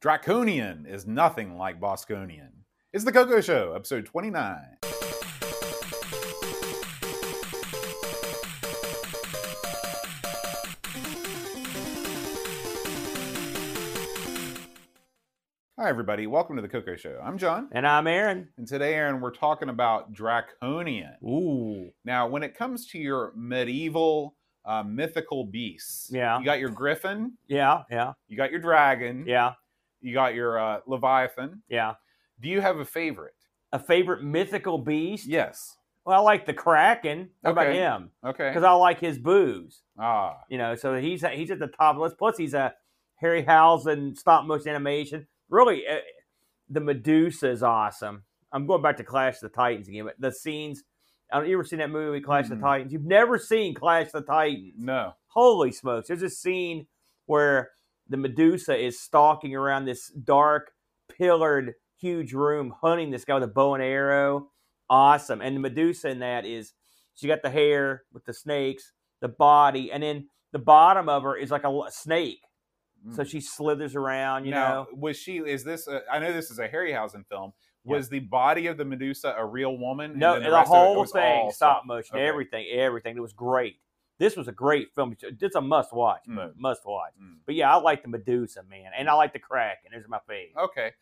Draconian is nothing like Bosconian. It's the Coco Show, episode 29. Hi, everybody. Welcome to the Coco Show. I'm John, And I'm Aaron. and today, Aaron, we're talking about Draconian. Ooh. Now, when it comes to your medieval uh, mythical beasts, Yeah. you got your griffin, Yeah, yeah, you got your dragon, yeah, you got your uh, leviathan. yeah. Do you have a favorite? A favorite mythical beast? Yes. Well, I like the Kraken. What about him? Okay. Because I like his booze. Ah, You know, so he's he's at the top of the list. Plus, he's a Harry Harryhausen stop motion animation. Really, uh, the Medusa is awesome. I'm going back to Clash of the Titans again, but the scenes. I don't, you ever seen that movie Clash of Mm-mm. the Titans? You've never seen Clash of the Titans. no. holy smokes there's a scene where the medusa is stalking around this dark pillared huge room hunting this guy with a bow and arrow awesome and the medusa in that is she got the hair with the snakes the body and then the bottom of her is like a snake so Mm. she slithers around you now, know was she? Is this? A, I know this is a Harryhausen film. Yeah. Was the body of the Medusa a real woman? no the, it whole thing stop motion Okay. everything everything it was great this was a great film it's a must watch Mm. must watch Mm. but yeah i like the medusa man and i like the kraken those are my favorite Okay.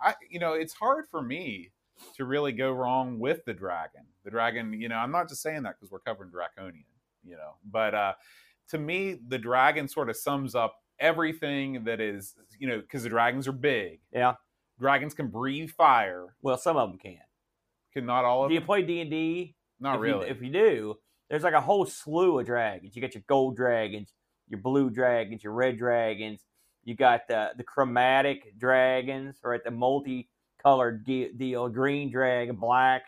I you know, it's hard for me to really go wrong with the dragon. The dragon, you know, I'm not just saying that because we're covering Draconian, you know, but uh to me, the dragon sort of sums up everything that is, you know, because the dragons are big. Yeah. Dragons can breathe fire. Well, some of them can. Can not all of them? Do you them? play D and D? Not really. if you do, there's like a whole slew of dragons. You got your gold dragons, your blue dragons, your red dragons. You got the the chromatic dragons, right? The multicolored de- deal, uh, green dragon, black.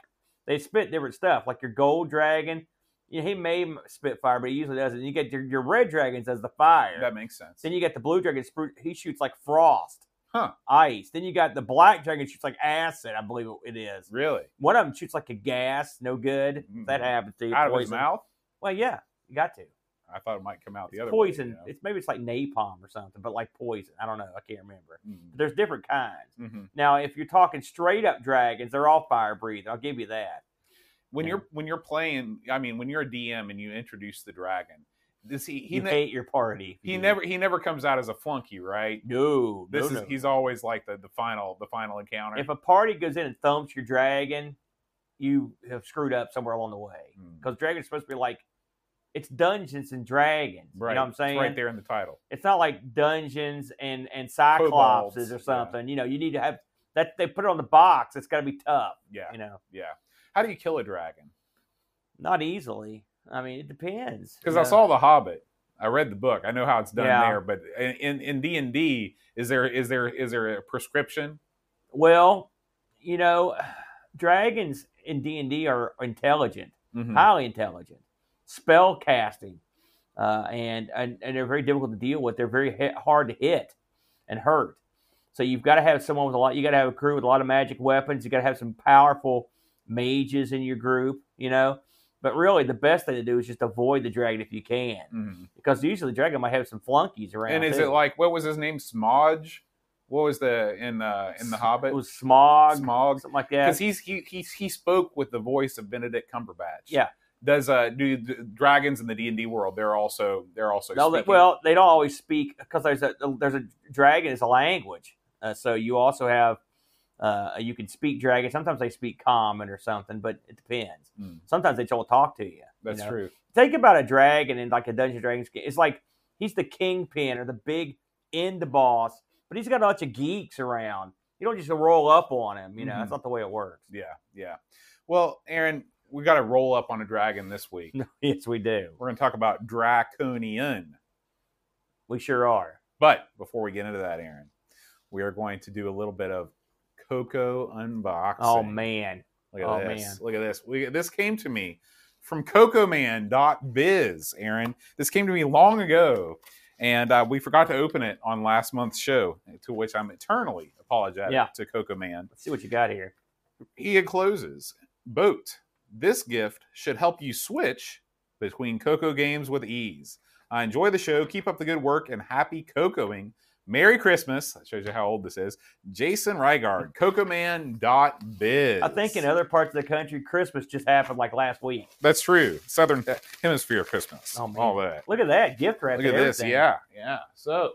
They spit different stuff. Like your gold dragon, you know, he may spit fire, but he usually doesn't. You get your, your red dragons as the fire. that makes sense. Then you get the blue dragon. He shoots like frost, Huh. ice. Then you got the black dragon shoots like acid. I believe it is. Really? One of them shoots like a gas, no good. Mm. That happens to you. Out of his mouth? Well, yeah, you got to. I thought it might come out the It's other poison. way. you know? It's maybe it's like napalm or something, but like poison. I don't know. I can't remember. Mm. But there's different kinds. Mhm. Now, if you're talking straight up dragons, they're all fire breathing. I'll give you that. When Yeah. you're when you're playing, I mean, when you're a DM and you introduce the dragon, does he he you ne- hate your party. he never he never comes out as a flunky, right? No, This no, is no. he's always like the, the final the final encounter. If a party goes in and thumps your dragon, you have screwed up somewhere along the way. Hmm. Because dragons supposed to be like, it's Dungeons and Dragons. right, You know what I'm saying? It's right there in the title. It's not like Dungeons and and Cyclopses or yeah. something. You know, you need to have that. They put it on the box. It's got to be tough. Yeah, You know, yeah. How do you kill a dragon? not easily. I mean, it depends. Because I know. saw The Hobbit. I read the book. I know how it's done Yeah. there. But in in D and D, is there is there is there a prescription? Well, you know, dragons in D and D are intelligent, Mhm. highly intelligent, spell casting, uh, and, and and they're very difficult to deal with. They're very hit, hard to hit and hurt. So you've got to have someone with a lot. You got to have a crew with a lot of magic weapons. You got to have some powerful mages in your group. You know, but really the best thing to do is just avoid the dragon if you can, Mhm. because usually the dragon might have some flunkies around. And is too. it like what was his name? Smodge. What was the in uh, in the Hobbit? It was Smaug, Smaug. something like that. because he's he, he he spoke with the voice of Benedict Cumberbatch. Yeah. Does uh do the dragons in the D and D world? They're also they're also No, they- speaking- well, they don't always speak because there's a there's a dragon is a language. Uh, so you also have uh, you can speak dragon. Sometimes they speak common or something, but it depends. Hmm. Sometimes they don't talk to you. you that's know? true. Think about a dragon in like a Dungeon Dragons game. It's like he's the kingpin or the big end boss, but he's got a bunch of geeks around. You don't just roll up on him. You know, Mhm. that's not the way it works. Yeah, yeah. Well, Aaron, we got to roll up on a dragon this week. yes, we do. We're going to talk about Draconian. We sure are. But before we get into that, Aaron, we are going to do a little bit of Coco unboxing. Oh man, Look at Oh, this. man. Look at this. We, this came to me from cocoman.biz, Aaron. This came to me long ago, and uh, we forgot to open it on last month's show, to which I'm eternally apologetic Yeah. to Coco Man. let's see what you got here. He encloses Boat. This gift should help you switch between Coco games with ease. I enjoy the show. Keep up the good work and happy cocoing. Merry Christmas. That shows you how old this is. Jason Reighard, CocoMan.biz. I think in other parts of the country, Christmas just happened like last week. That's true. Southern Hemisphere Christmas. Oh, man. All that. Look at that gift wrap. Look at this. Yeah, yeah. So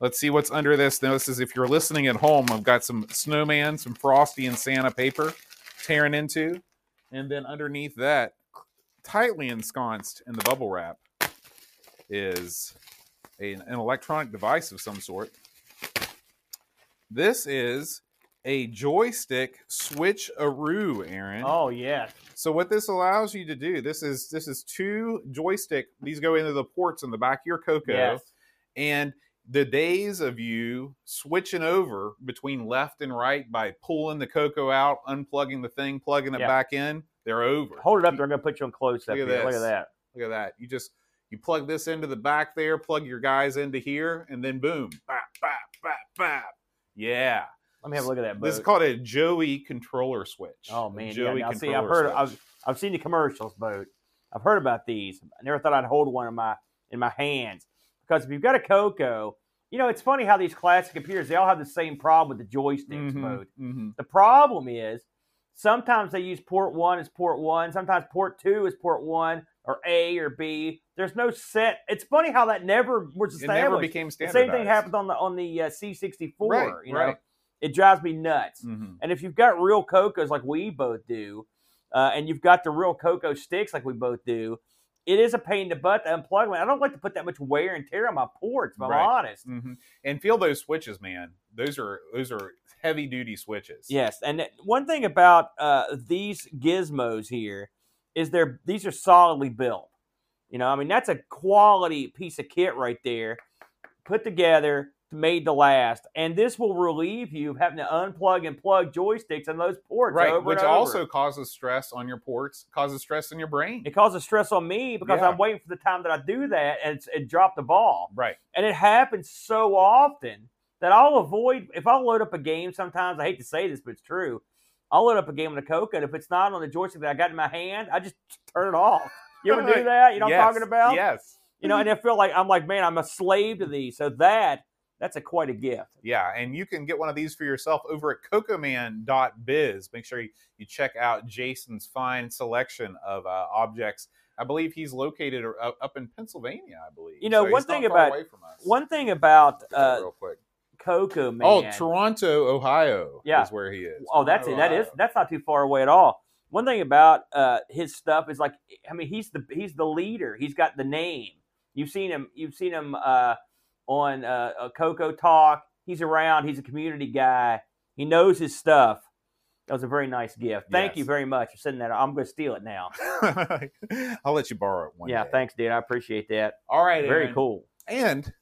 let's see what's under this. Now, this is if you're listening at home, I've got some snowman, some Frosty and Santa paper tearing into. And then underneath that, tightly ensconced in the bubble wrap, is a- an electronic device of some sort. This is a joystick switch-aroo, Aaron. Oh yeah. So what this allows you to do, this is this is two joystick. These go into the ports in the back of your Coco, Yes. and the days of you switching over between left and right by pulling the Coco out, unplugging the thing, plugging it Yeah. back in, they're over. Hold it up there. I'm gonna put you on close up Look at. Look at that. Look at that. You just you plug this into the back there, plug your guys into here, and then boom, bap, bap, bap, bap. Yeah. Let me have a look at that. This is called a Joey controller switch. Oh man, yeah. Joey Now, see, I've heard, switch. I've, I've seen the commercials, boat. I've heard about these. I never thought I'd hold one in my in my hands because if you've got a Coco, you know it's funny how these classic computers they all have the same problem with the joysticks, Mhm, boat. mhm. The problem is sometimes they use port one as port one, sometimes port two is port one or A or B. There's no set. It's funny how that never was It never became the same thing happens on the on the uh, C64. Right, you know, right. it drives me nuts. Mhm. And if you've got real cocos like we both do, uh, and you've got the real Coco sticks like we both do, it is a pain in the butt to unplug them. I don't like to put that much wear and tear on my ports, if I'm Right. honest. hmm And feel those switches, man. Those are those are heavy duty switches. Yes, and one thing about uh, these gizmos here is they're these are solidly built. You know, I mean that's a quality piece of kit right there, put together, made to last, and this will relieve you of having to unplug and plug joysticks on those ports right. over Which and over. also causes stress on your ports, causes stress in your brain. It causes stress on me because Yeah. I'm waiting for the time that I do that and it dropped the ball. right. And it happens so often that I'll avoid, if I load up a game sometimes, I hate to say this, but it's true. I'll load up a game on the Coco, and if it's not on the joystick that I got in my hand, I just turn it off. You ever do that? You know Yes. what I'm talking about? Yes. You know, and I feel like I'm like, man, I'm a slave to these. So that, that's a quite a gift. Yeah, and you can get one of these for yourself over at cocoman.biz. Make sure you, you check out Jason's fine selection of uh, objects. I believe he's located uh, up in Pennsylvania, I believe. You know, So one thing about- away from us. One thing about Look at that uh, real quick. Coco, man. Oh, Toronto, Ohio Yeah. is where he is. Oh, that's it. That is that's not too far away at all. One thing about uh, his stuff is like, I mean, he's the he's the leader. He's got the name. You've seen him. You've seen him uh, on uh, uh, Coco Talk. He's around. He's a community guy. He knows his stuff. That was a very nice gift. Thank Yes. you very much for sending that. I'm going to steal it now. I'll let you borrow it one yeah, day. thanks, dude. I appreciate that. All right, Very Aaron. cool. And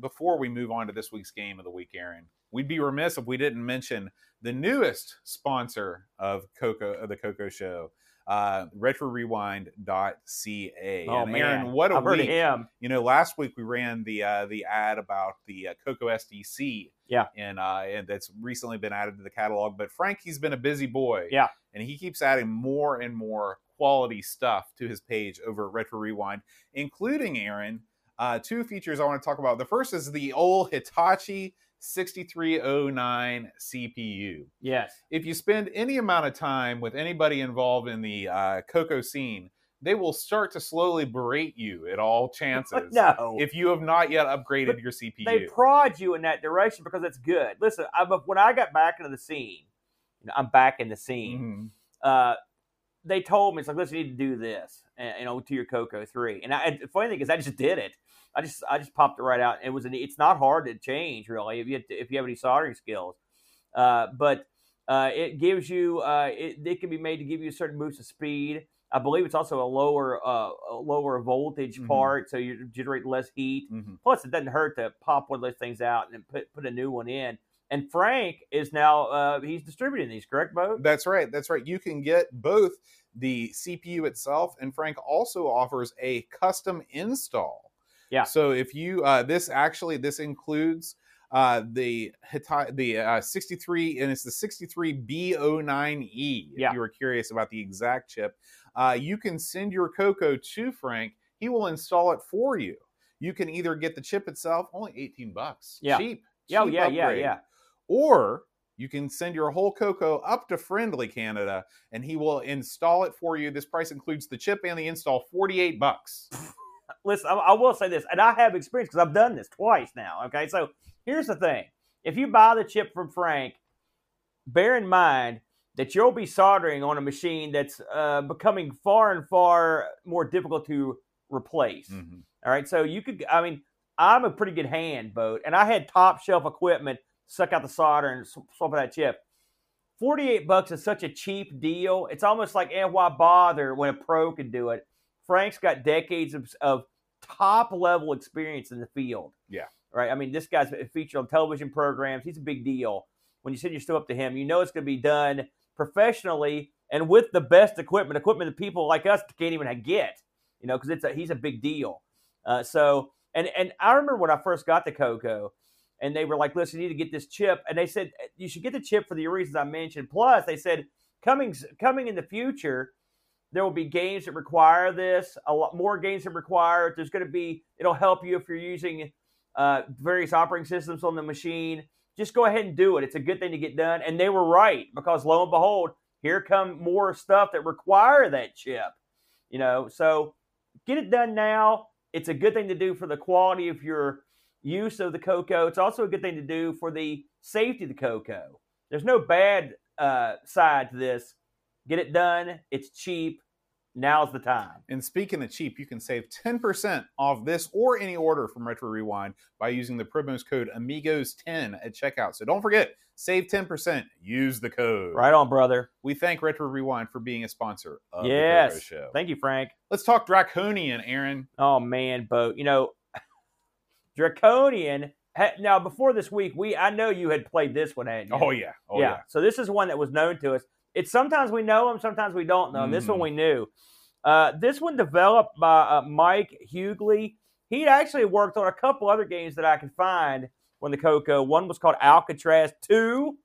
before we move on to this week's game of the week, Aaron, we'd be remiss if we didn't mention the newest sponsor of Coco of the Coco Show, uh, RetroRewind.ca. Oh and man, Aaron, what a I've week! of. You know, last week we ran the uh, the ad about the uh, Coco SDC. Yeah. and uh, and that's recently been added to the catalog. But Frank, he's been a busy boy. Yeah. and he keeps adding more and more quality stuff to his page over at Retro Rewind, including Aaron. Uh, two features I want to talk about. The first is the old Hitachi 6309 CPU. Yes. If you spend any amount of time with anybody involved in the uh, Coco scene, they will start to slowly berate you at all chances no. if you have not yet upgraded But your CPU. they prod you in that direction because it's good. Listen, I, when I got back into the scene, you know, I'm back in the scene. Mhm. Uh, they told me it's like, listen, you need to do this, and, you know, to your Coco three. And I, the funny thing is, I just did it. I just, I just popped it right out. It was, an, it's not hard to change really if you have, to, if you have any soldering skills. Uh, but uh, it gives you, uh, it, it can be made to give you a certain boost of speed. I believe it's also a lower, uh, a lower voltage Mhm. part, so you generate less heat. Mhm. Plus, it doesn't hurt to pop one of those things out and put put a new one in. And Frank is now uh, he's distributing these, correct, Bo? That's right. That's right. You can get both the CPU itself, and Frank also offers a custom install. Yeah. So if you uh, this actually this includes uh, the Hita- the uh, 63 and it's the 63B09E. If Yeah. you were curious about the exact chip, uh, you can send your Coco to Frank. He will install it for you. you can either get the chip itself, only 18 bucks. Yeah. Cheap. Yeah, cheap yeah, yeah, yeah. Or you can send your whole Coco up to Friendly Canada and he will install it for you. This price includes the chip and the install, 48 bucks. listen, I, I will say this, and I have experience because I've done this twice now. Okay, so here's the thing: if you buy the chip from Frank, bear in mind that you'll be soldering on a machine that's uh, becoming far and far more difficult to replace. Mhm. All right, so you could, I mean, I'm a pretty good hand, boat, and I had top shelf equipment, suck out the solder and sw- swap that chip. 48 bucks is such a cheap deal. It's almost like, eh, why bother when a pro can do it? Frank's got decades of, of top level experience in the field. Yeah. Right. I mean, this guy's featured on television programs. He's a big deal. When you send your stuff up to him, you know it's going to be done professionally and with the best equipment, equipment that people like us can't even get. You know, because it's a he's a big deal. Uh, so, and and I remember when I first got the Coco, and they were like, "Listen, you need to get this chip," and they said you should get the chip for the reasons I mentioned. Plus, they said coming coming in the future, there will be games that require this. A lot more games that require it. There's going to be. It'll help you if you're using uh, various operating systems on the machine. Just go ahead and do it. It's a good thing to get done. And they were right because lo and behold, here come more stuff that require that chip. You know, so get it done now. It's a good thing to do for the quality of your use of the Coco. It's also a good thing to do for the safety of the Coco. There's no bad uh, side to this. Get it done. It's cheap. Now's the time. And speaking of cheap, you can save 10% off this or any order from Retro Rewind by using the promo code Amigos10 at checkout. So don't forget, save 10%, use the code. Right on, brother. We thank Retro Rewind for being a sponsor of the Coco yes. Show. Thank you, Frank. Let's talk Draconian, Aaron. Oh man, boat. You know, Draconian. Now, before this week, we I know you had played this one, hadn't you? Oh, yeah. Oh, yeah. So this is one that was known to us. It's sometimes we know them, sometimes we don't know them. This one Mhm. we knew. Uh, this one developed by uh, Mike Hughley. He'd actually worked on a couple other games that I could find when the Coco. One was called Alcatraz Two.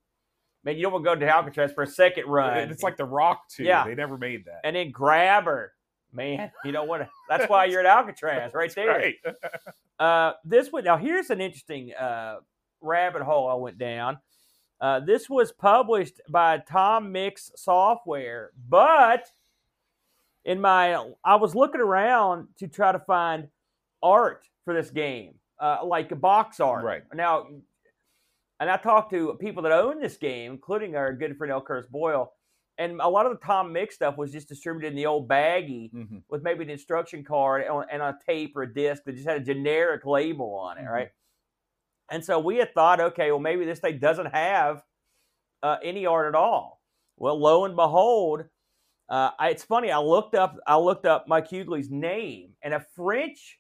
Man, you don't want to go to Alcatraz for a second run. It's like The Rock, Two. Yeah. They never made that. and then Grabber. Man, you don't want to. That's why you're at Alcatraz right there. Right. Uh, this one now here's an interesting uh, rabbit hole I went down. Uh, this was published by Tom Mix Software, but in my I was looking around to try to find art for this game, uh, like box art. Right. now, and I talked to people that own this game, including our good friend L. Curtis Boyle, and a lot of the Tom Mix stuff was just distributed in the old baggie Mhm. with maybe an instruction card and a tape or a disc that just had a generic label on it, Mhm. right? And so we had thought, okay, well, maybe this thing doesn't have uh, any art at all. Well, lo and behold, uh, I, it's funny. I looked up, I looked up Mike Hughley's name, and a French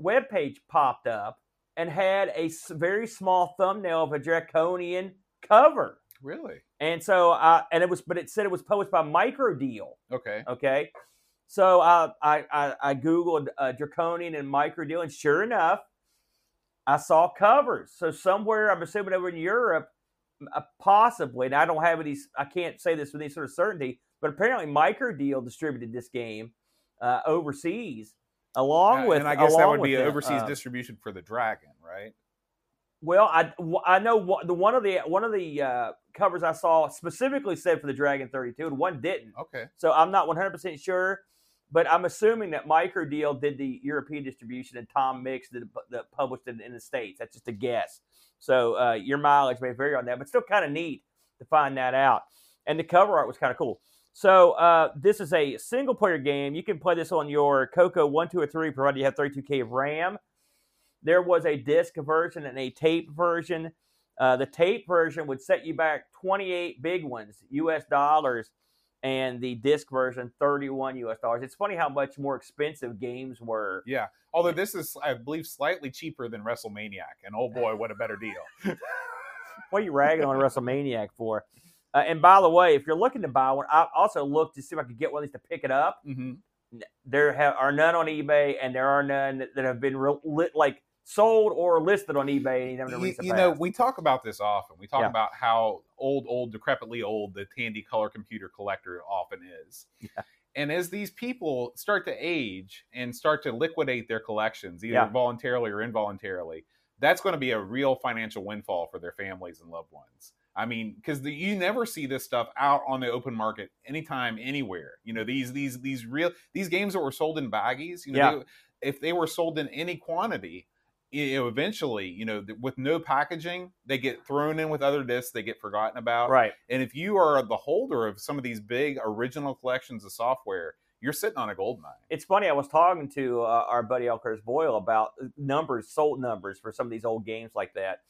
webpage popped up and had a very small thumbnail of a draconian cover. Really? And so, uh, and it was, but it said it was published by Microdeal. Okay. Okay. So uh, I, I I googled uh, draconian and microdeal, and sure enough, I saw covers. So somewhere, I'm assuming over in Europe, uh, possibly. And I don't have any. I can't say this with any sort of certainty, but apparently Microdeal distributed this game uh, overseas, along Yeah, with. and I guess that would be an overseas Uh, distribution for the Dragon, right? Well, I I know one- the one of the one of the uh, covers I saw specifically said for the Dragon 32, and one didn't. Okay. So I'm not 100% sure, but I'm assuming that Microdeal did the European distribution and Tom Mix did the published it in the States. That's just a guess. So uh, your mileage may vary on that, but still kind of neat to find that out. And the cover art was kind of cool. So uh, this is a single player game. You can play this on your Coco 1, 2, or 3, provided you have 32K of RAM. There was a disc version and a tape version. Uh, the tape version would set you back 28 big ones, US dollars, and the disc version 31 US dollars. It's funny how much more expensive games were. Yeah. Although this is, I believe, slightly cheaper than WrestleManiac, and oh boy, what a better deal! What are you ragging on WrestleManiac for? Uh, and by the way, if you're looking to buy one, I also looked to see if I could get one of these to pick it up. hmm There have, are none on eBay, and there are none that, have been like sold or listed on eBay. And never You, you know, we talk about this often. We talk Yeah. about how old, old, decrepitly old the Tandy color computer collector often is. Yeah. And as these people start to age and start to liquidate their collections, either Yeah. voluntarily or involuntarily, that's going to be a real financial windfall for their families and loved ones. I mean, because you never see this stuff out on the open market anytime, anywhere. You know, these these these real these games that were sold in baggies. You know, Yeah. they, if they were sold in any quantity, you know, eventually, you know, with no packaging, they get thrown in with other discs. They get forgotten about. Right. And if you are the holder of some of these big original collections of software, you're sitting on a gold mine. It's funny. I was talking to uh, our buddy. Curtis Boyle about numbers, sold numbers for some of these old games like that.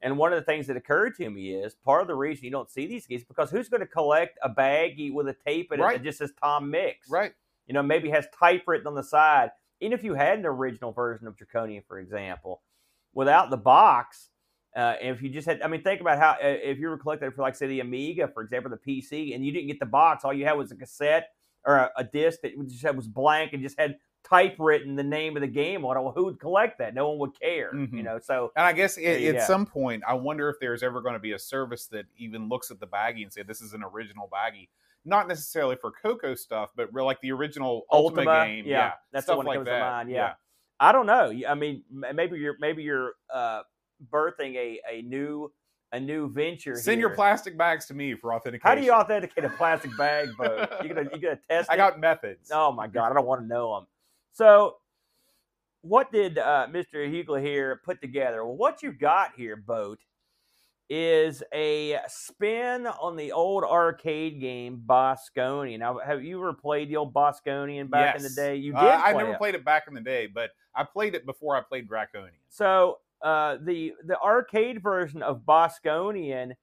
And one of the things that occurred to me is part of the reason you don't see these games because who's going to collect a baggie with a tape in it that just says Tom Mix? Right. You know, maybe has typewritten on the side. Even if you had an original version of Draconian, for example, without the box, uh, if you just had, I mean, think about how uh, if you were collecting for, like, say, the Amiga, for example, the PC, and you didn't get the box, all you had was a cassette or a, a disc that just had, was blank and just had typewritten the name of the game on it. Well, who would collect that? No one would care, Mhm. you know. So And I guess There at, at go. some point, I wonder if there's ever going to be a service that even looks at the baggie and say this is an original baggie, not necessarily for Coco stuff, but real like the original Ultimate Ultima, game. yeah, that's the stuff one that like comes to that. mind, yeah. I don't know. I mean, maybe you're maybe you're uh, birthing a, a new a new venture. Send here. your plastic bags to me for authentication. How do you authenticate a plastic bag boat? You gonna you gonna test I it? got methods. Oh my god, I don't want to know them. So, what did uh, Mr. Hugler here put together? Well, what you've got here, boat, is a spin on the old arcade game Bosconian. Now, have you ever played the old Bosconian back in the day? You did. Uh, I never it. played it back in the day, but I played it before I played Draconian. So uh, the the arcade version of Bosconian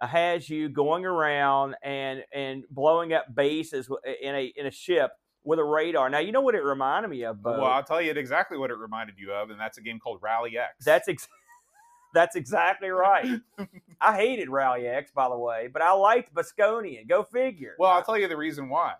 uh, has you going around and and blowing up bases in a in a ship with a radar. Now you know what it reminded me of, Bo. Well, I'll tell you exactly what it reminded you of, and that's a game called Rally X. That's ex- that's exactly right. I hated Rally X, by the way, but I liked Bosconian. Go figure. Well, I'll tell you the reason why.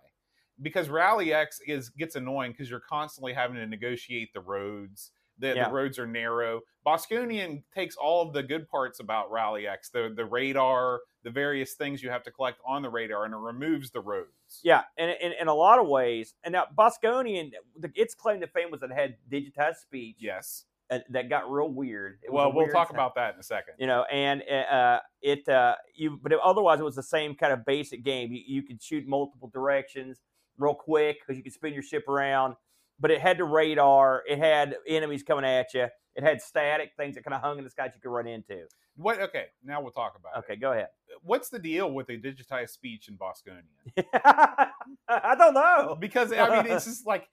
Because Rally X is gets annoying because you're constantly having to negotiate the roads. The, Yeah. the roads are narrow. Bosconian takes all of the good parts about Rally X, the the radar, the various things you have to collect on the radar, and it removes the roads. Yeah, and in, in a lot of ways. And now Bosconian, its claim to fame was that it had digitized speech. Yes. uh, that got real weird. It Well, we'll weird talk sound. about that in a second. you know and uh it uh you but it, otherwise it was the same kind of basic game you, you could shoot multiple directions real quick because you could spin your ship around but it had the radar it had enemies coming at you it had static things that kind of hung in the sky that you could run into What? Okay, now we'll talk about it. okay go ahead. What's the deal with the digitized speech in Bosconian? i don't know because I mean, it's just like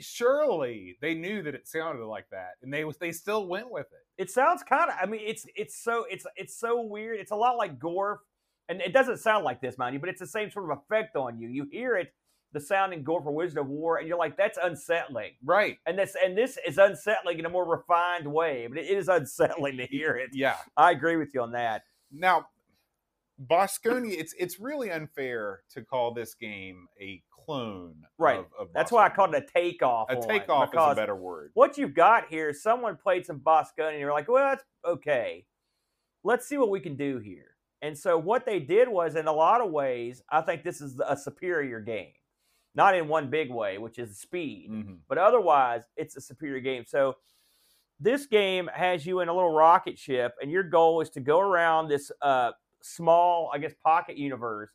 surely they knew that it sounded like that, and they they still went with it. it sounds kind of i mean it's it's so it's it's so weird it's a lot like gorf and it doesn't sound like this mind you but it's the same sort of effect on you you hear it the sound in gorf or wizard of Wor and you're like that's unsettling Right? and this and this is unsettling in a more refined way but it is unsettling to hear it Yeah. i agree with you on that Now, Bosconi, it's it's really unfair to call this game a clone. Right. Of, of that's why i called it a takeoff a takeoff is a better word. what you've got here is someone played some Bosconi, and you're like, well, that's okay. Let's see what we can do here. And so what they did was, in a lot of ways, I think this is a superior game. Not in one big way, which is speed, Mhm. but otherwise, it's a superior game. So this game has you in a little rocket ship, and your goal is to go around this uh, small, I guess, pocket universe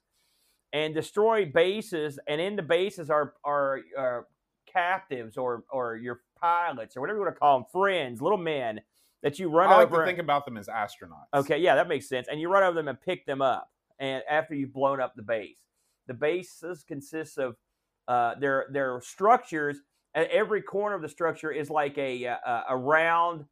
and destroy bases. And in the bases are are, are captives or or your pilots or whatever you want to call them, friends, little men that you run over. I like over. to think about them as astronauts. Okay, yeah, that makes sense. And you run over them and pick them up, and after you've blown up the base, the bases consists of uh, their their structures. At every corner of the structure is like a a, a round,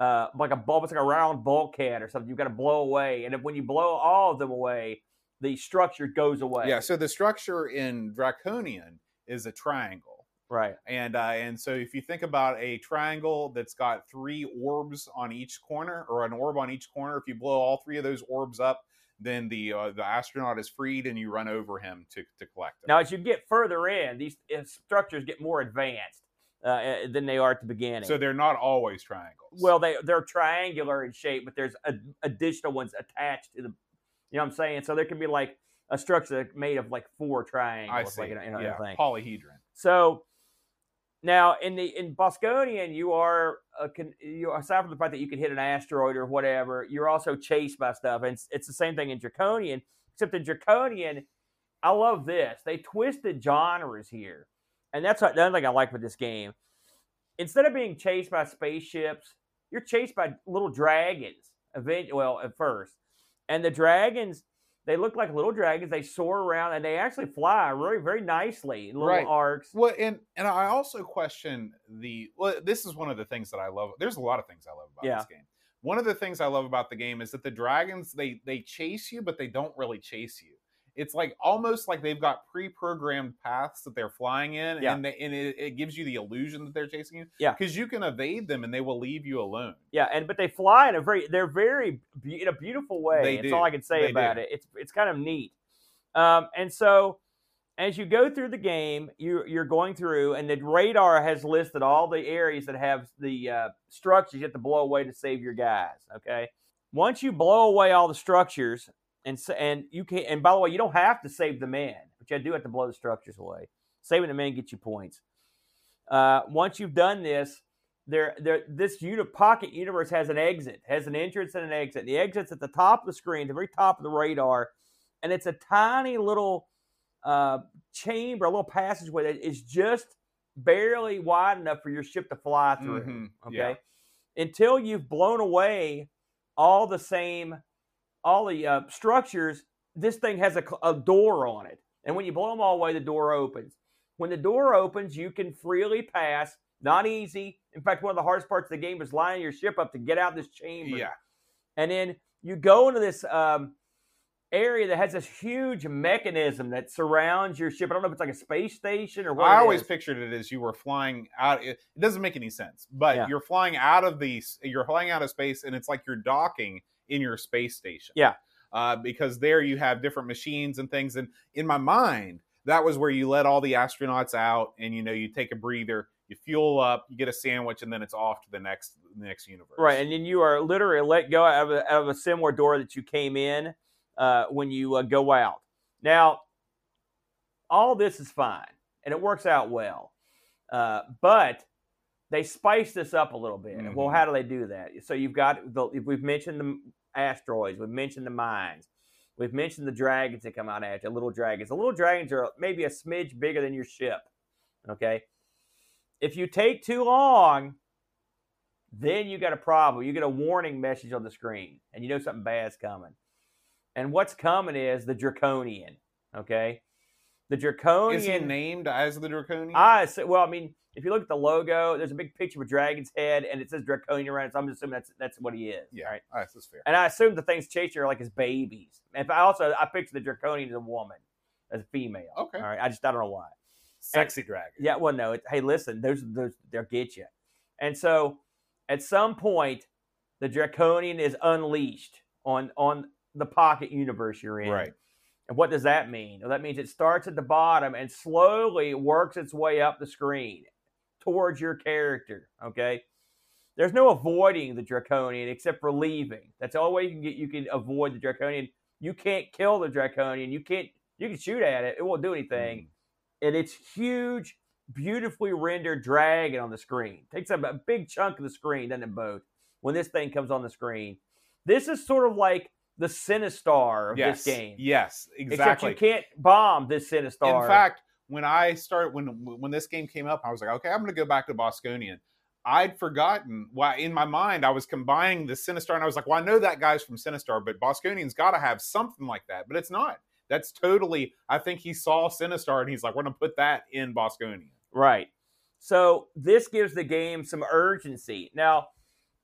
uh, like a bulb. It's like a round bulkhead or something. You've got to blow away, and if, when you blow all of them away, the structure goes away. Yeah. So the structure in Draconian is a triangle. right. And uh, and so if you think about a triangle that's got three orbs on each corner, or an orb on each corner, if you blow all three of those orbs up, then the uh, the astronaut is freed, and you run over him to to collect them. Now, as you get further in, these structures get more advanced uh, uh, than they are at the beginning. so they're not always triangles. Well, they they're triangular in shape, but there's a, additional ones attached to the. You know what I'm saying? So there can be like a structure made of like four triangles, I see. like in, in a yeah, thing. polyhedron. So now in the in Bosconian, you are a, you aside from the fact that you can hit an asteroid or whatever, you're also chased by stuff, and it's, it's the same thing in Draconian. Except in Draconian, I love this. They twisted genres here, and that's what, another thing I like with this game. Instead of being chased by spaceships, you're chased by little dragons. Event well at first, and the dragons they look like little dragons. They soar around and they actually fly really very nicely in little Right. arcs. Well, and and I also question the. Well, this is one of the things that I love. There's a lot of things I love about Yeah. this game. One of the things I love about the game is that the dragons they they chase you, but they don't really chase you. It's like almost like they've got pre-programmed paths that they're flying in, Yeah. and they, and it, it gives you the illusion that they're chasing you. Yeah. because you can evade them and they will leave you alone. Yeah, and but they fly in a very they're very be- in a beautiful way. They That's do. all I can say They about do. it. It's it's kind of neat. Um, and so as you go through the game, you you're going through, and the radar has listed all the areas that have the uh, structures you have to blow away to save your guys. Okay, once you blow away all the structures, and and you can, and by the way, you don't have to save the man, but you do have to blow the structures away. Saving the man gets you points. Uh, once you've done this, there, there, this uni- pocket universe has an exit, has an entrance and an exit. The exit's at the top of the screen, the very top of the radar, and it's a tiny little uh, chamber, a little passageway that is just barely wide enough for your ship to fly through. Mhm, Okay, yeah. until you've blown away all the same, all the uh, structures. This thing has a, a door on it, and when you blow them all away, the door opens. When the door opens, you can freely pass. Not easy. In fact, one of the hardest parts of the game is lining your ship up to get out this chamber. Yeah, And then you go into this um, area that has this huge mechanism that surrounds your ship. I don't know if it's like a space station or what. I always pictured it as you were flying out. It, it doesn't make any sense, but Yeah. you're flying out of the you're flying out of space, and it's like you're docking in your space station. Yeah. uh, because there you have different machines and things. And in my mind, that was where you let all the astronauts out, and you know you take a breather, you fuel up, you get a sandwich, and then it's off to the next the next universe. Right, and then you are literally let go out of a, out of a similar door that you came in uh, when you uh, go out. Now, all this is fine, and it works out well, uh, but they spice this up a little bit. Mhm. Well, how do they do that? So you've got the we've mentioned the asteroids, we've mentioned the mines, we've mentioned the dragons that come out at you, little dragons. The little dragons are maybe a smidge bigger than your ship. Okay, if you take too long, then you got a problem. You get a warning message on the screen, and you know something bad's coming. And what's coming is the draconian. Okay, the draconian. Is he named as the Draconian? I well, I mean, if you look at the logo, there's a big picture of a dragon's head, and it says draconian around it. So I'm just assuming that's that's what he is. yeah, Right. all right, that's fair. And I assume the things chasing are like his babies. And I also I picture the draconian as a woman, as a female. Okay. All right. I just I don't know why. Sexy dragon. Yeah, well, no. It, hey, listen, those those they'll get you. And so, at some point, the draconian is unleashed on on the pocket universe you're in. Right. And what does that mean? Well, that means it starts at the bottom and slowly works its way up the screen towards your character. Okay. There's no avoiding the draconian except for leaving. That's the only way you can get. You can avoid the draconian. You can't kill the draconian. You can't. You can shoot at it. It won't do anything Mm. and it's huge, beautifully rendered dragon on the screen. Takes up a big chunk of the screen, doesn't it, both? When this thing comes on the screen, this is sort of like the Sinistar of Yes. this game. Yes. exactly. Except Exactly. you can't bomb this Sinistar. In fact, when I started when when this game came up, I was like, okay, I'm going to go back to Bosconian. I'd forgotten why in my mind I was combining the Sinistar, and I was like, well, I know that guy's from Sinistar, but Bosconian's got to have something like that, but it's not. That's totally. I think he saw Sinistar, and he's like, we're going to put that in Bosconian. right. So this gives the game some urgency. Now,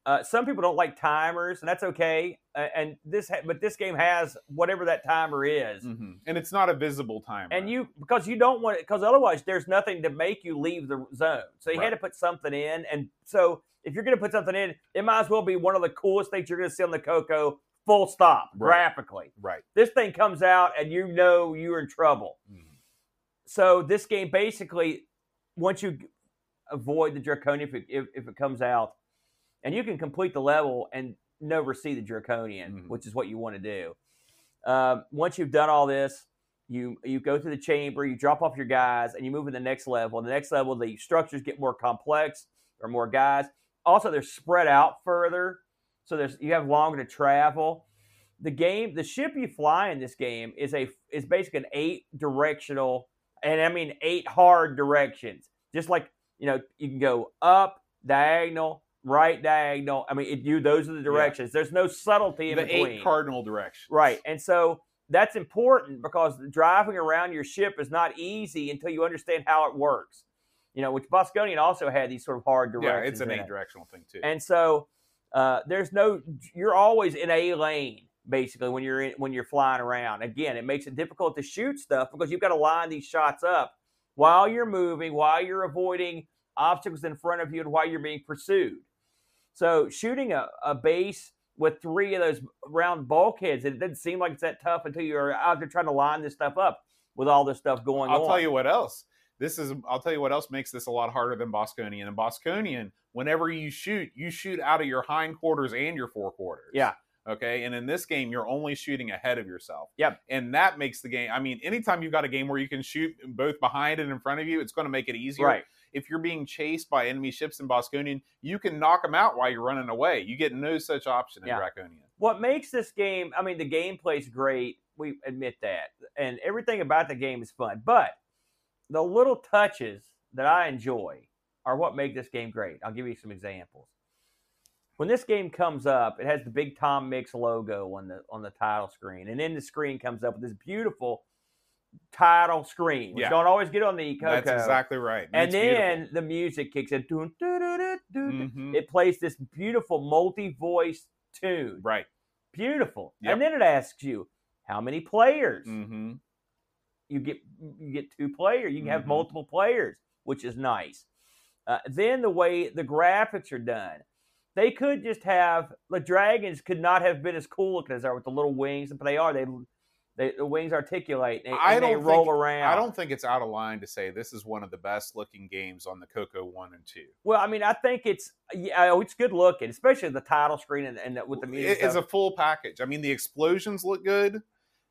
uh, some people don't like timers, and that's okay. Uh, and this, ha- but this game has whatever that timer is. And it's not a visible timer. and you because you don't want it because otherwise there's nothing to make you leave the zone so you Right. had to put something in and so if you're going to put something in it might as well be one of the coolest things you're going to see on the coco full stop Right. graphically right. this thing comes out and you know you're in trouble Mhm. so this game basically once you avoid the draconian if it, if, if it comes out and you can complete the level and never see the draconian Mhm. which is what you want to do um, once you've done all this You you go to the chamber, you drop off your guys, and you move to the next level. And the next level, the structures get more complex. There are more guys. Also, they're spread out further, so there's you have longer to travel. The game, the ship you fly in this game is a is basically an eight directional, and I mean eight hard directions. Just like you know, you can go up, diagonal, right diagonal. I mean, it, you those are the directions. There's no subtlety in the between. eight cardinal directions. Right. And so that's important because driving around your ship is not easy until you understand how it works. You know, which Bosconian also had these sort of hard directions. Yeah, it's an eight it. directional thing too. And so uh, there's no you're always in a lane basically when you're in, when you're flying around. Again, it makes it difficult to shoot stuff because you've got to line these shots up while you're moving, while you're avoiding obstacles in front of you, and while you're being pursued. So shooting a, a base with three of those round bulkheads, it doesn't seem like it's that tough until you're out there trying to line this stuff up with all this stuff going on. I'll tell you what else. This is I'll tell you what else makes this a lot harder than Bosconian. In Bosconian, whenever you shoot, you shoot out of your hindquarters and your forequarters. Yeah. Okay. And in this game, you're only shooting ahead of yourself. Yep. And that makes the game. I mean, anytime you've got a game where you can shoot both behind and in front of you, it's going to make it easier. Right. If you're being chased by enemy ships in Bosconian, you can knock them out while you're running away. You get no such option in Yeah. Draconian. what makes this game i mean the gameplay's great we admit that and everything about the game is fun but the little touches that i enjoy are what make this game great i'll give you some examples when this game comes up it has the big tom mix logo on the on the title screen and then the screen comes up with this beautiful title screen which Yeah. you don't always get on the Coco. That's exactly right. and It's then the music kicks in beautiful. Mhm. it plays this beautiful multi-voice tune right. Beautiful. Yep. And then it asks you how many players. hmm You get you get two players. You can have Mhm. multiple players, which is nice. Uh, then the way the graphics are done, they could just have the dragons could not have been as cool looking as they are with the little wings, but they are. They, they the wings articulate and, I they don't roll think- around. I don't think it's out of line to say this is one of the best looking games on the Coco One and Two. Well, I mean, I think it's yeah, oh, it's good looking, especially the title screen and, and with the music. It is a full package. I mean, the explosions look good.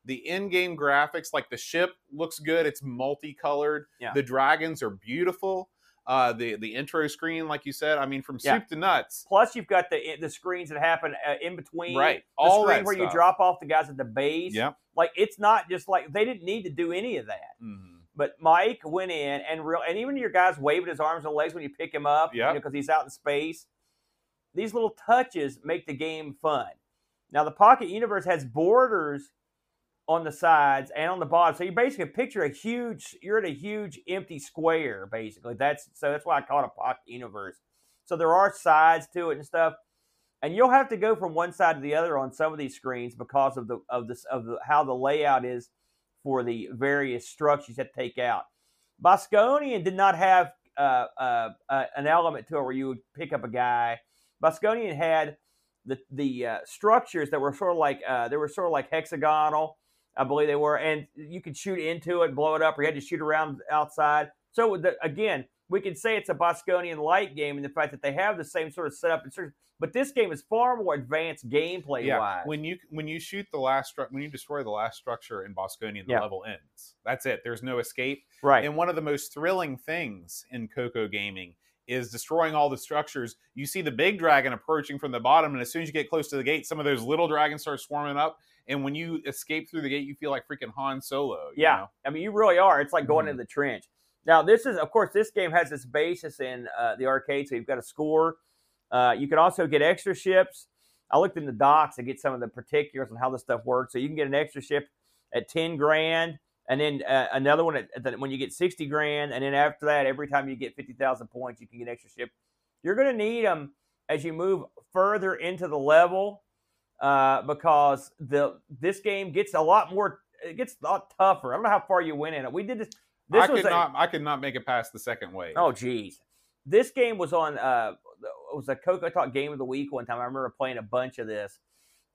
The in-game graphics, like the ship, looks good. It's multicolored. Yeah. The dragons are beautiful. Uh, the the intro screen, like you said, I mean, from Yeah. soup to nuts. Plus, you've got the the screens that happen uh, in between. Right. The All screen where you drop off the guys at the base. Yep. Like it's not just like they didn't need to do any of that. Mhm. But Mike went in and real, and even your guys waving his arms and legs when you pick him up, Yep. because he's out in space. These little touches make the game fun. Now the Pocket Universe has borders on the sides and on the bottom, so you basically picture a huge. You're in a huge empty square, basically. That's so that's why I call it a Pocket Universe. So there are sides to it and stuff, and you'll have to go from one side to the other on some of these screens because of the of this of the how the layout is for the various structures to take out. Bosconian did not have uh, uh, uh, an element to it where you would pick up a guy. Bosconian had the the uh, structures that were sort of like uh, they were sort of like hexagonal, I believe they were, and you could shoot into it, blow it up, or you had to shoot around outside. So the, again, we can say it's a Bosconian light game in the fact that they have the same sort of setup and sort but this game is far more advanced gameplay Yeah. wise. When you when you shoot the last stru- when you destroy the last structure in Bosconian, the Yeah. level ends. That's it. There's no escape. right. And one of the most thrilling things in Coco gaming is destroying all the structures. You see the big dragon approaching from the bottom, and as soon as you get close to the gate, some of those little dragons start swarming up. And when you escape through the gate, you feel like freaking Han Solo. you Yeah. know? I mean, you really are. It's like going Mhm. into the trench. Now, this is, of course, this game has its basis in uh, the arcade, so you've got a score. Uh, you can also get extra ships. I looked in the docs to get some of the particulars on how this stuff works. So you can get an extra ship at ten grand, and then uh, another one at, at the, when you get sixty grand, and then after that, every time you get fifty thousand points, you can get an extra ship. You're going to need them as you move further into the level uh, because the this game gets a lot more. It gets a lot tougher. I don't know how far you went in it. We did this. This I was could a, not. I could not make it past the second wave. Oh, geez. This game was on. Uh, it was a Coco Talk Game of the Week one time. I remember playing a bunch of this,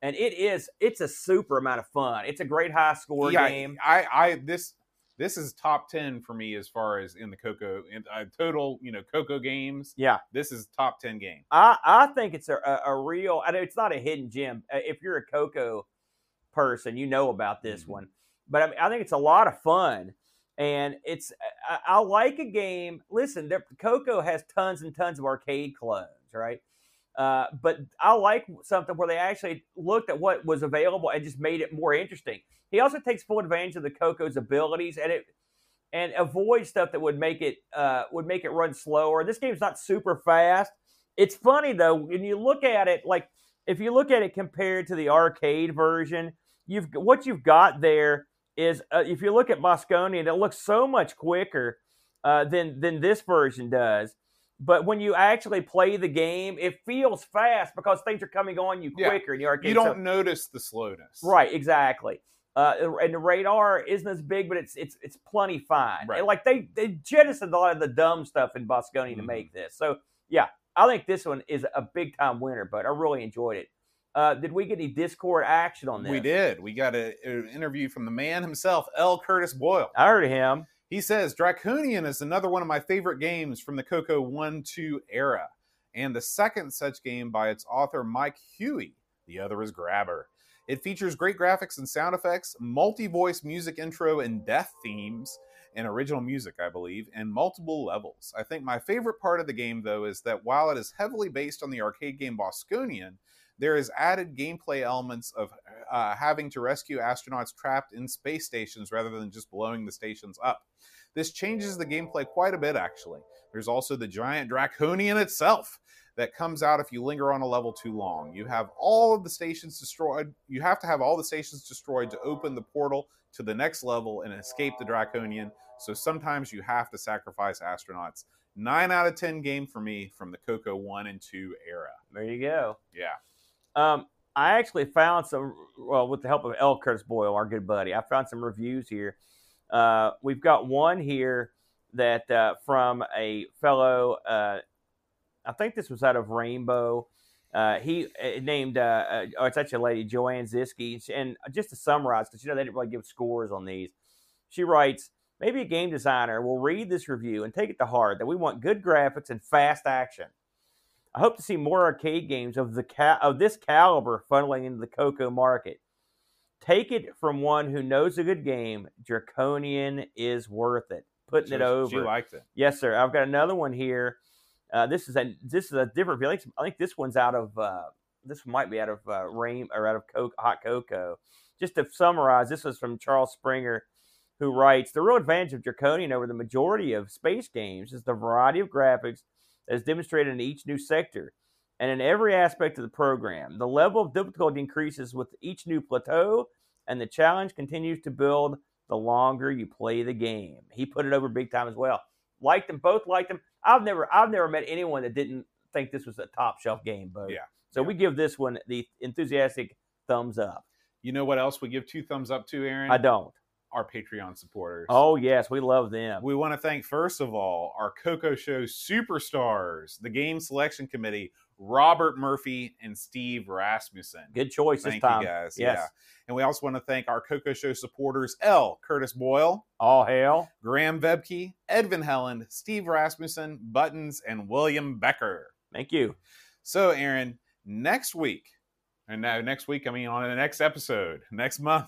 and it is. It's a super amount of fun. It's a great high score yeah, game. I, I, this, this is top ten for me as far as in the Coco in uh, total. You know, Coco games. Yeah. this is top ten game. I I think it's a, a, a real. I know it's not a hidden gem. Uh, If you're a Coco person, you know about this Mhm. one. but I, mean, I think it's a lot of fun. And it's I, I like a game. Listen, Coco has tons and tons of arcade clones, right? Uh, but I like something where they actually looked at what was available and just made it more interesting. He also takes full advantage of the Coco's abilities and it and avoids stuff that would make it uh, would make it run slower. This game's not super fast. It's funny though when you look at it. Like if you look at it compared to the arcade version, you've what you've got there is uh, if you look at Bosconian, it looks so much quicker uh, than than this version does. But when you actually play the game, it feels fast because things are coming on you Yeah. quicker in the arcade. You don't So- notice the slowness. Right, exactly. Uh, and the radar isn't as big, but it's it's it's plenty fine. Right. And, like they they jettisoned a lot of the dumb stuff in Bosconian to Mhm. make this. So yeah, I think this one is a big time winner. But I really enjoyed it. Uh, did we get any Discord action on this? We did. We got a, an interview from the man himself, L. Curtis Boyle. I heard him. He says Draconian is another one of my favorite games from the Coco 1 2 era, and the second such game by its author Mike Huey. The other is Grabber. It features great graphics and sound effects, multi voice music intro and death themes, and original music, I believe, and multiple levels. I think my favorite part of the game, though, is that while it is heavily based on the arcade game Bosconian, there is added gameplay elements of uh, having to rescue astronauts trapped in space stations rather than just blowing the stations up. This changes the gameplay quite a bit, actually. There's also the giant Draconian itself that comes out if you linger on a level too long. You have all of the stations destroyed. You have to have all the stations destroyed to open the portal to the next level and escape the Draconian. So sometimes you have to sacrifice astronauts. Nine out of 10 game for me from the Coco 1 and 2 era. There you go. Yeah. Um, I actually found some, well, with the help of L. Curtis Boyle, our good buddy, I found some reviews here. Uh, we've got one here that uh, from a fellow, uh, I think this was out of Rainbow. Uh, he uh, named, uh, uh, oh, it's actually a lady, Joanne Ziski. And just to summarize, because you know they didn't really give scores on these, she writes, maybe a game designer will read this review and take it to heart that we want good graphics and fast action. I hope to see more arcade games of the ca- of this caliber funneling into the Coco market. Take it from one who knows a good game. Draconian is worth it. Putting it over. She liked it. Yes, sir. I've got another one here. Uh, this is a this is a different. I think, I think this one's out of uh, this might be out of uh, Rain or out of Coke, Hot Coco. Just to summarize, this is from Charles Springer, who writes: the real advantage of Draconian over the majority of space games is the variety of graphics is demonstrated in each new sector and in every aspect of the program. The level of difficulty increases with each new plateau, and the challenge continues to build the longer you play the game. He put it over big time as well. Liked them, both liked them. I've never I've never met anyone that didn't think this was a top shelf game, both. Yeah. So Yeah. we give this one the enthusiastic thumbs up. You know what else we give two thumbs up to, Aaron? I don't. Our Patreon supporters. Oh yes, we love them. We want to thank, first of all, our Coco Show superstars, the Game Selection Committee, Robert Murphy and Steve Rasmussen. Good choice Thank this time. you guys. Yes. Yeah. And we also want to thank our Coco Show supporters L. Curtis Boyle, All hail. Graham Vebke, Edvin Helland, Steve Rasmussen, Buttons, and William Becker. Thank you. So, Aaron, next week, and now next week, I mean, on the next episode, next month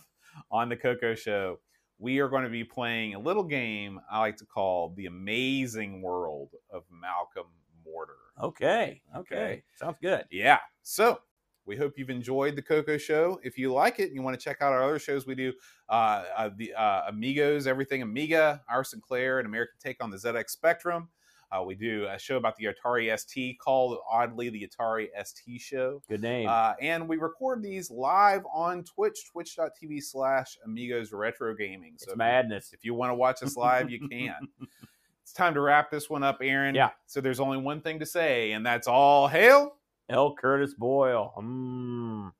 on the Coco Show, we are going to be playing a little game I like to call The Amazing World of Malcolm Mortar. Okay. Okay. Okay. Sounds good. Yeah. So, we hope you've enjoyed the Coco Show. If you like it and you want to check out our other shows, we do uh, uh, the uh, Amigos, Everything Amiga, Our Sinclair, and American Take on the ZX Spectrum. Uh, we do a show about the Atari ST called oddly the Atari ST Show. Good name. Uh, and we record these live on Twitch, twitch.tv slash Amigos Retro Gaming. it's So if you- madness. if you want to watch us live, you can. it's time to wrap this one up, Aaron. Yeah. So there's only one thing to say, and that's all hail. L. Curtis Boyle. Mm.